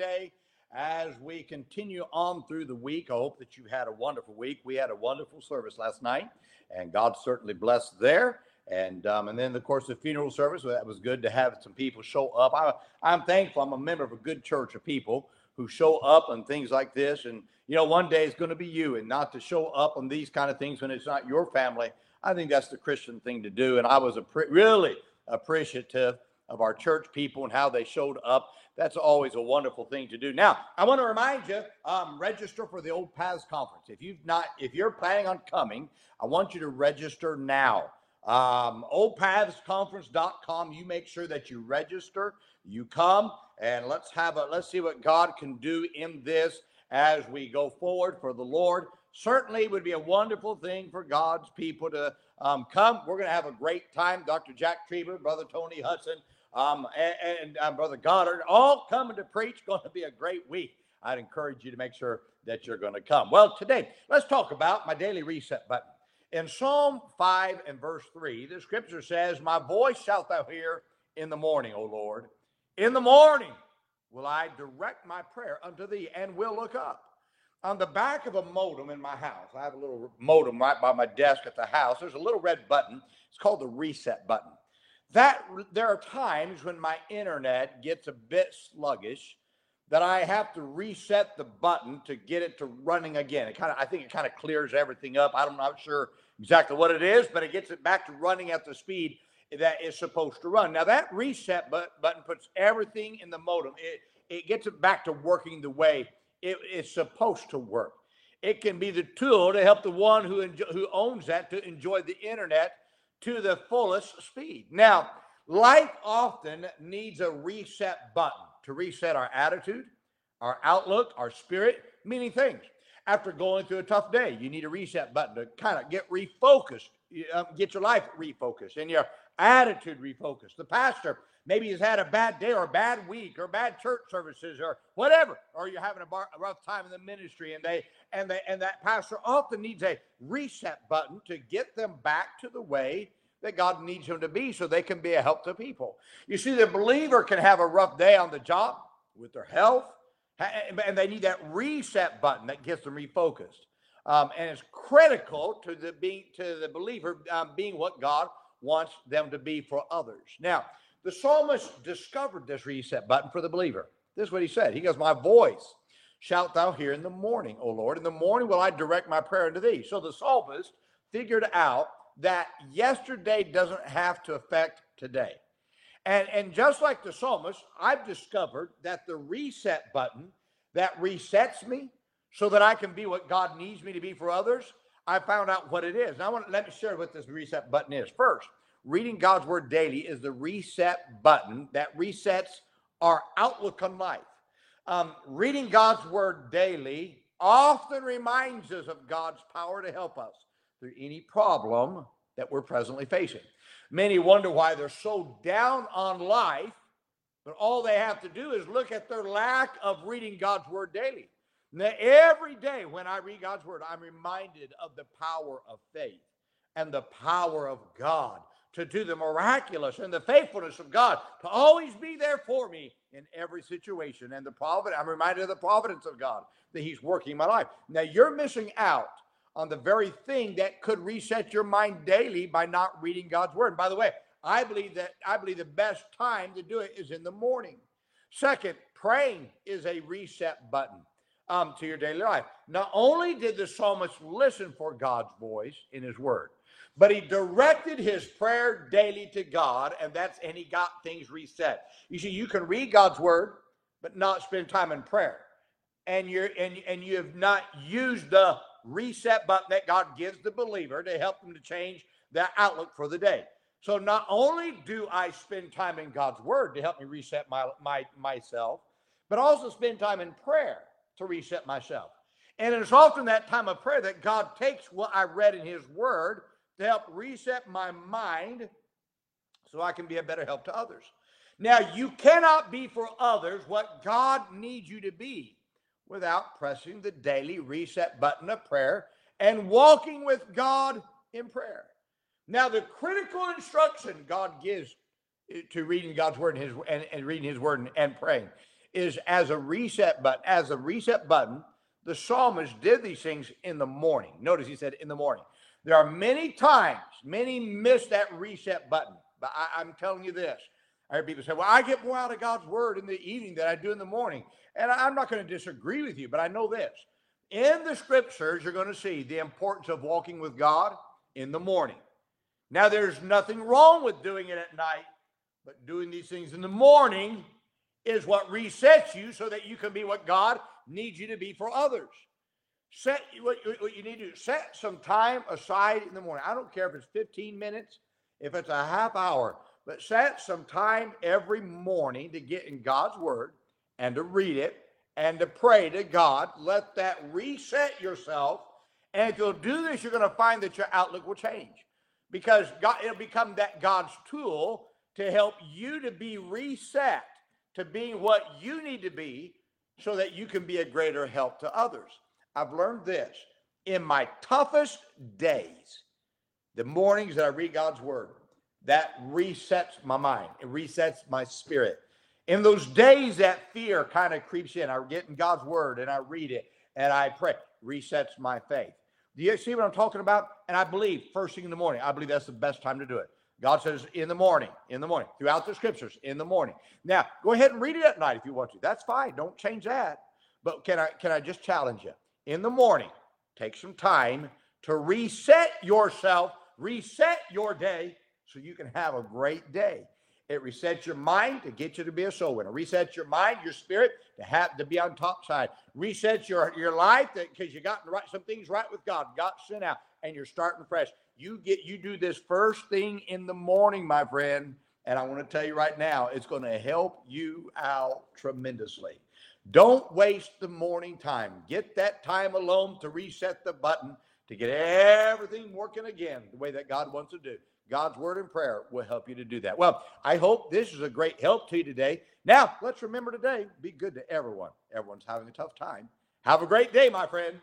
today as we continue on through the week. I hope that you had a wonderful week. We had a wonderful service last night, and God certainly blessed there. And um, and then of course the funeral service. Well, that was good to have some people show up. I, I'm thankful. I'm a member of a good church of people who show up and things like this. And you know, one day it's going to be you, and not to show up on these kind of things when it's not your family. I think that's the Christian thing to do. And I was a really appreciative of our church people and how they showed up. That's always a wonderful thing to do. Now, I want to remind you, um, register for the Old Paths Conference. If you've not, if you're planning on coming, I want you to register now. Um, oldpathsconference.com. You make sure that you register, you come, and let's have a let's see what God can do in this as we go forward for the Lord. Certainly, would be a wonderful thing for God's people to um, come. We're going to have a great time. Dr. Jack Trieber, Brother Tony Hudson, um, and, and uh, Brother Goddard, all coming to preach. Going to be a great week. I'd encourage you to make sure that you're going to come. Well, today, let's talk about my daily reset button. In Psalm 5 and verse 3, the scripture says, My voice shalt thou hear in the morning, O Lord. In the morning will I direct my prayer unto thee and will look up. On the back of a modem in my house, I have a little modem right by my desk at the house. There's a little red button. It's called the reset button. That there are times when my internet gets a bit sluggish that I have to reset the button to get it to running again. It kind of I think it kind of clears everything up. I'm not sure exactly what it is, but it gets it back to running at the speed that is supposed to run. Now that reset button puts everything in the modem. It it gets it back to working the way it is supposed to work. It can be the tool to help the one who enjo- who owns that to enjoy the internet to the fullest speed. Now, life often needs a reset button to reset our attitude, our outlook, our spirit, many things. After going through a tough day, you need a reset button to kind of get refocused, um, get your life refocused and your attitude refocused. The pastor maybe has had a bad day or a bad week or bad church services or whatever, or you're having a, bar, a rough time in the ministry, and they and they and that pastor often needs a reset button to get them back to the way that God needs them to be so they can be a help to people. You see, the believer can have a rough day on the job with their health, and they need that reset button that gets them refocused. Um, and it's critical to the being to the believer um, being what God wants them to be for others. Now, the psalmist discovered this reset button for the believer. This is what he said. He goes, My voice shalt thou hear in the morning, O Lord. In the morning will I direct my prayer unto thee. So the psalmist figured out that yesterday doesn't have to affect today. And, and just like the psalmist, I've discovered that the reset button that resets me so that I can be what God needs me to be for others, I found out what it is. Now I want to let me share what this reset button is. First, reading God's word daily is the reset button that resets our outlook on life. Um, reading God's word daily often reminds us of God's power to help us through any problem that we're presently facing. Many wonder why they're so down on life, but all they have to do is look at their lack of reading God's word daily. Now, every day when I read God's word, I'm reminded of the power of faith and the power of God to do the miraculous and the faithfulness of God to always be there for me in every situation. And the providence, I'm reminded of the providence of God that He's working my life. Now, you're missing out on the very thing that could reset your mind daily by not reading God's word. And by the way, I believe that I believe the best time to do it is in the morning. Second, praying is a reset button um, to your daily life. Not only did the psalmist listen for God's voice in his word, but he directed his prayer daily to God, and that's and he got things reset. You see, you can read God's word, but not spend time in prayer. And you're and, and you have not used the reset button that God gives the believer to help them to change their outlook for the day. So not only do I spend time in God's word to help me reset my, my myself, but also spend time in prayer to reset myself. And it's often that time of prayer that God takes what I read in his word to help reset my mind so I can be a better help to others. Now, you cannot be for others what God needs you to be without pressing the daily reset button of prayer and walking with God in prayer. Now, the critical instruction God gives to reading God's word and, his, and, and reading his word and, and praying is as a reset button. As a reset button, the psalmist did these things in the morning. Notice he said in the morning. There are many times, many miss that reset button. But I, am telling you this. I hear people say, well, I get more out of God's word in the evening than I do in the morning. And I'm not going to disagree with you, but I know this. In the scriptures, you're going to see the importance of walking with God in the morning. Now, there's nothing wrong with doing it at night, but doing these things in the morning is what resets you so that you can be what God needs you to be for others. Set what, you need to set some time aside in the morning. I don't care if it's 15 minutes, if it's a half hour, but set some time every morning to get in God's word and to read it and to pray to God. Let that reset yourself. And if you'll do this, you're going to find that your outlook will change because God, it'll become that God's tool to help you to be reset to being what you need to be so that you can be a greater help to others. I've learned this in my toughest days, the mornings that I read God's word, that resets my mind, it resets my spirit. In those days that fear kind of creeps in, I get in God's word and I read it and I pray, resets my faith. Do you see what I'm talking about? And I believe first thing in the morning, I believe that's the best time to do it. God says in the morning, in the morning, throughout the scriptures, in the morning. Now, go ahead and read it at night if you want to. That's fine. Don't change that. But can I can I just challenge you? In the morning, take some time to reset yourself, reset your day so you can have a great day. It resets your mind to get you to be a soul winner. Resets your mind, your spirit to have to be on top side. Resets your your life because you got right some things right with God, got sent out, and you're starting fresh. You get you do this first thing in the morning, my friend, and I want to tell you right now, it's going to help you out tremendously. Don't waste the morning time. Get that time alone to reset the button to get everything working again the way that God wants to do. God's word and prayer will help you to do that. Well, I hope this is a great help to you today. Now, let's remember today be good to everyone. Everyone's having a tough time. Have a great day, my friend.